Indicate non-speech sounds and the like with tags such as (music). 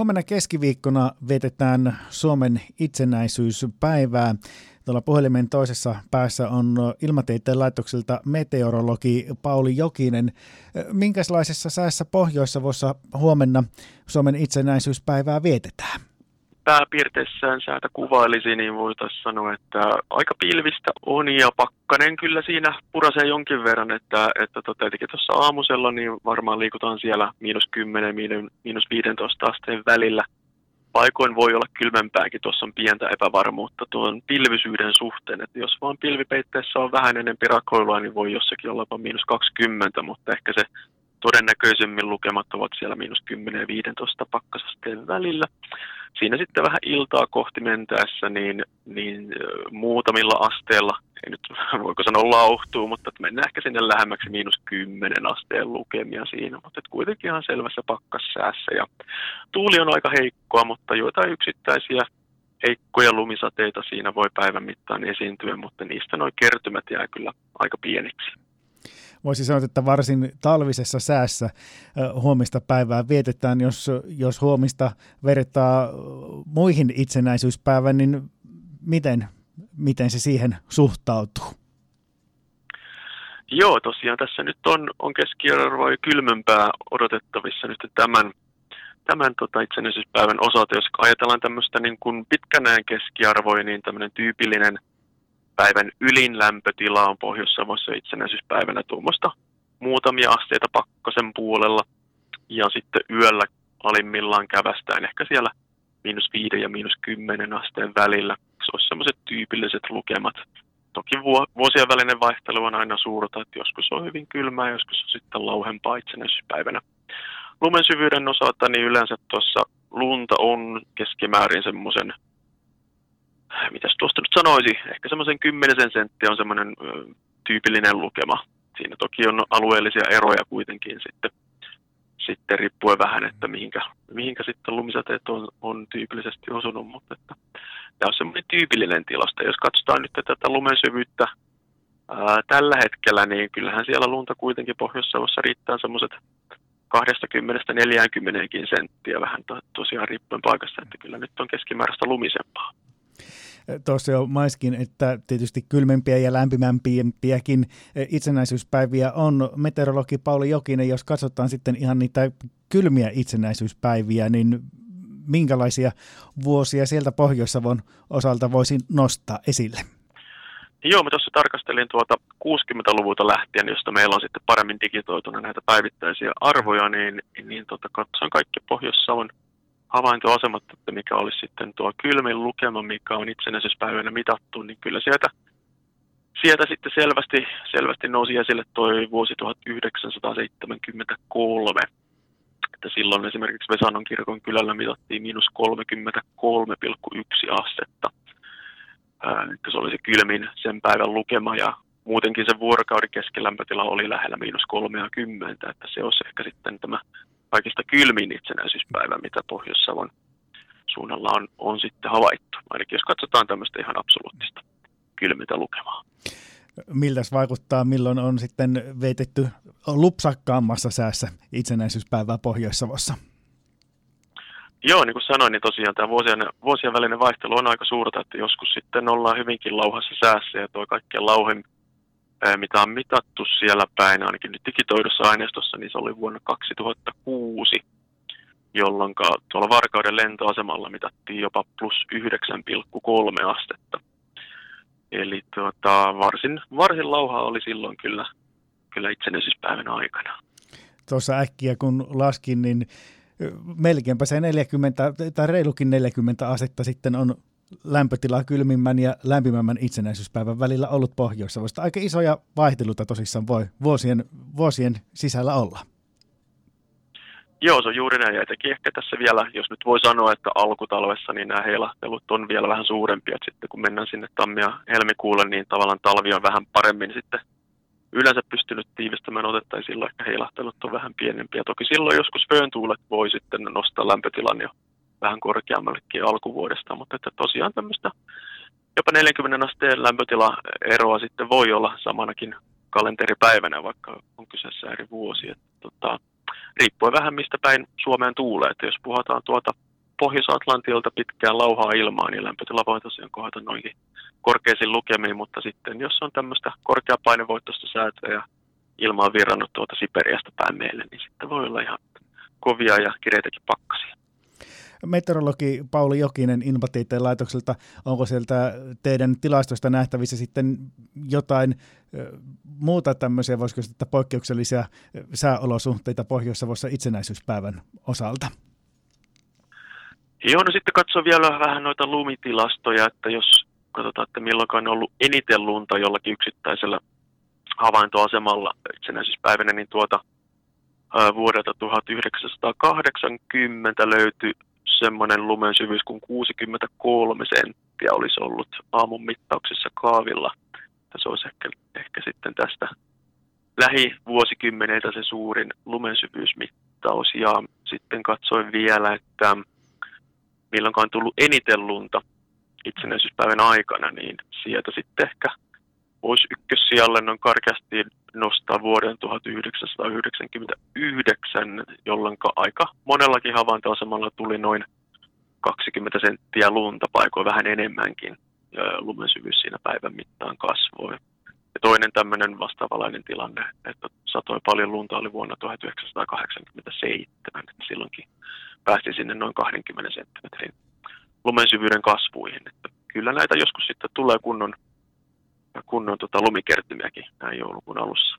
Huomenna keskiviikkona vietetään Suomen itsenäisyyspäivää. Tuolla puhelimen toisessa päässä on ilmatieteen laitokselta meteorologi Pauli Jokinen. Minkälaisessa säässä Pohjois-Savossa huomenna Suomen itsenäisyyspäivää vietetään? Pääpiirteissään säätä kuvailisi, niin voitaisiin sanoa, että aika pilvistä on ja pakkanen kyllä siinä purasee jonkin verran, että, että tota, tuossa aamusella niin varmaan liikutaan siellä miinus 10 miinus 15 asteen välillä. Paikoin voi olla kylmempääkin, tuossa on pientä epävarmuutta tuon pilvisyyden suhteen, että jos vaan pilvipeitteessä on vähän enempi rakoilua, niin voi jossakin olla jopa miinus 20, mutta ehkä se todennäköisemmin lukemat ovat siellä miinus 10 ja 15 pakkasasteen välillä siinä sitten vähän iltaa kohti mentäessä, niin, niin muutamilla asteella, ei nyt (laughs) voiko sanoa lauhtuu, mutta mennään ehkä sinne lähemmäksi miinus 10 asteen lukemia siinä, mutta kuitenkin ihan selvässä pakkassäässä. Ja tuuli on aika heikkoa, mutta joitain yksittäisiä heikkoja lumisateita siinä voi päivän mittaan esiintyä, mutta niistä noin kertymät jää kyllä aika pieniksi voisi sanoa, että varsin talvisessa säässä huomista päivää vietetään. Jos, jos huomista vertaa muihin itsenäisyyspäivän, niin miten, miten se siihen suhtautuu? Joo, tosiaan tässä nyt on, on keskiarvoa kylmempää odotettavissa nyt tämän, tämän tota itsenäisyyspäivän osalta. Jos ajatellaan tämmöistä niin kuin pitkänään keskiarvoja, niin tämmöinen tyypillinen – päivän ylin lämpötila on Pohjois-Savossa itsenäisyyspäivänä tuommoista muutamia asteita pakkasen puolella. Ja sitten yöllä alimmillaan kävästään ehkä siellä miinus 5 ja miinus 10 asteen välillä. Se olisi sellaiset tyypilliset lukemat. Toki vuosien välinen vaihtelu on aina suurta, että joskus on hyvin kylmää, joskus on sitten lauhempaa itsenäisyyspäivänä. Lumen syvyyden osalta niin yleensä tuossa lunta on keskimäärin semmoisen mitäs tuosta nyt sanoisi, ehkä semmoisen kymmenisen senttiä on semmoinen tyypillinen lukema. Siinä toki on alueellisia eroja kuitenkin sitten, sitten riippuen vähän, että mihinkä, mihinkä sitten lumisateet on, on tyypillisesti osunut, mutta että tämä on semmoinen tyypillinen tilasto. Jos katsotaan nyt tätä lumen syvyyttä ää, tällä hetkellä, niin kyllähän siellä lunta kuitenkin Pohjois-Savossa riittää semmoiset 20-40 senttiä vähän to, tosiaan riippuen paikasta, että kyllä nyt on keskimääräistä lumisempaa tuossa jo maiskin, että tietysti kylmempiä ja lämpimämpiäkin itsenäisyyspäiviä on. Meteorologi Pauli Jokinen, jos katsotaan sitten ihan niitä kylmiä itsenäisyyspäiviä, niin minkälaisia vuosia sieltä Pohjois-Savon osalta voisi nostaa esille? Joo, mä tuossa tarkastelin tuota 60-luvulta lähtien, josta meillä on sitten paremmin digitoituna näitä päivittäisiä arvoja, niin, niin tota, katsoin kaikki Pohjois-Savon havaintoasemat, että mikä olisi sitten tuo kylmin lukema, mikä on itsenäisyyspäivänä mitattu, niin kyllä sieltä, sieltä sitten selvästi, selvästi nousi esille tuo vuosi 1973. Että silloin esimerkiksi Vesanon kirkon kylällä mitattiin miinus 33,1 astetta. Ää, se oli se kylmin sen päivän lukema ja muutenkin se vuorokauden keskilämpötila oli lähellä miinus 30, että se olisi ehkä sitten tämä kaikista kylmin itsenäisyyspäivä, mitä Pohjois-Savon suunnalla on, on sitten havaittu. Ainakin jos katsotaan tämmöistä ihan absoluuttista kylmintä lukemaa. Miltä vaikuttaa, milloin on sitten veitetty lupsakkaammassa säässä itsenäisyyspäivää Pohjois-Savossa? Joo, niin kuin sanoin, niin tosiaan tämä vuosien, vuosien välinen vaihtelu on aika suurta, että joskus sitten ollaan hyvinkin lauhassa säässä ja tuo kaikkein lauhin, mitä on mitattu siellä päin, ainakin nyt digitoidussa aineistossa, niin se oli vuonna 2006, jolloin tuolla Varkauden lentoasemalla mitattiin jopa plus 9,3 astetta. Eli tuota, varsin, varsin lauhaa oli silloin kyllä, kyllä itsenäisyyspäivän aikana. Tuossa äkkiä kun laskin, niin melkeinpä se 40 tai reilukin 40 asetta sitten on lämpötila kylmimmän ja lämpimämmän itsenäisyyspäivän välillä ollut pohjois Aika isoja vaihteluita tosissaan voi vuosien, vuosien sisällä olla. Joo, se on juuri näin. Ja etenkin ehkä tässä vielä, jos nyt voi sanoa, että alkutalvessa niin nämä heilahtelut on vielä vähän suurempia. Että sitten kun mennään sinne tammia helmikuulle, niin tavallaan talvi on vähän paremmin sitten yleensä pystynyt tiivistämään otetta, ja silloin ehkä heilahtelut on vähän pienempiä. Toki silloin joskus fööntuulet voi sitten nostaa lämpötilan jo vähän korkeammallekin alkuvuodesta, mutta että tosiaan tämmöistä jopa 40 asteen lämpötilaeroa sitten voi olla samanakin kalenteripäivänä, vaikka on kyseessä eri vuosi. Että, tota, riippuen vähän mistä päin Suomeen tuulee, että jos puhutaan tuota Pohjois-Atlantilta pitkään lauhaa ilmaan, niin lämpötila voi tosiaan kohdata noinkin korkeisiin lukemiin, mutta sitten jos on tämmöistä korkeapainevoittoista säätöä ja ilma on virrannut tuota Siperiasta päin meille, niin sitten voi olla ihan kovia ja kireitäkin pakkasia. Meteorologi Pauli Jokinen Invatieteen laitokselta, onko sieltä teidän tilastoista nähtävissä sitten jotain muuta tämmöisiä, voisiko että poikkeuksellisia sääolosuhteita Pohjois-Savossa itsenäisyyspäivän osalta? Joo, no sitten katso vielä vähän noita lumitilastoja, että jos katsotaan, että milloin on ollut eniten lunta jollakin yksittäisellä havaintoasemalla itsenäisyyspäivänä, niin tuota vuodelta 1980 löytyi semmoinen lumen syvyys kuin 63 senttiä olisi ollut aamun mittauksessa kaavilla. Se olisi ehkä, ehkä sitten tästä lähivuosikymmeneiltä se suurin lumensyvyysmittaus. Ja sitten katsoin vielä, että milloin on tullut eniten lunta itsenäisyyspäivän aikana, niin sieltä sitten ehkä voisi ykkössijalle noin karkeasti nostaa vuoden 1999, jolloin aika monellakin havaintoasemalla tuli noin 20 senttiä lunta paikoin vähän enemmänkin. Ja lumen syvyys siinä päivän mittaan kasvoi. Ja toinen tämmöinen vastaavalainen tilanne, että satoi paljon lunta oli vuonna 1987. Että silloinkin päästi sinne noin 20 senttimetrin lumen syvyyden kasvuihin. Että kyllä näitä joskus sitten tulee kunnon, kunnon tota lumikertymiäkin näin joulukuun alussa.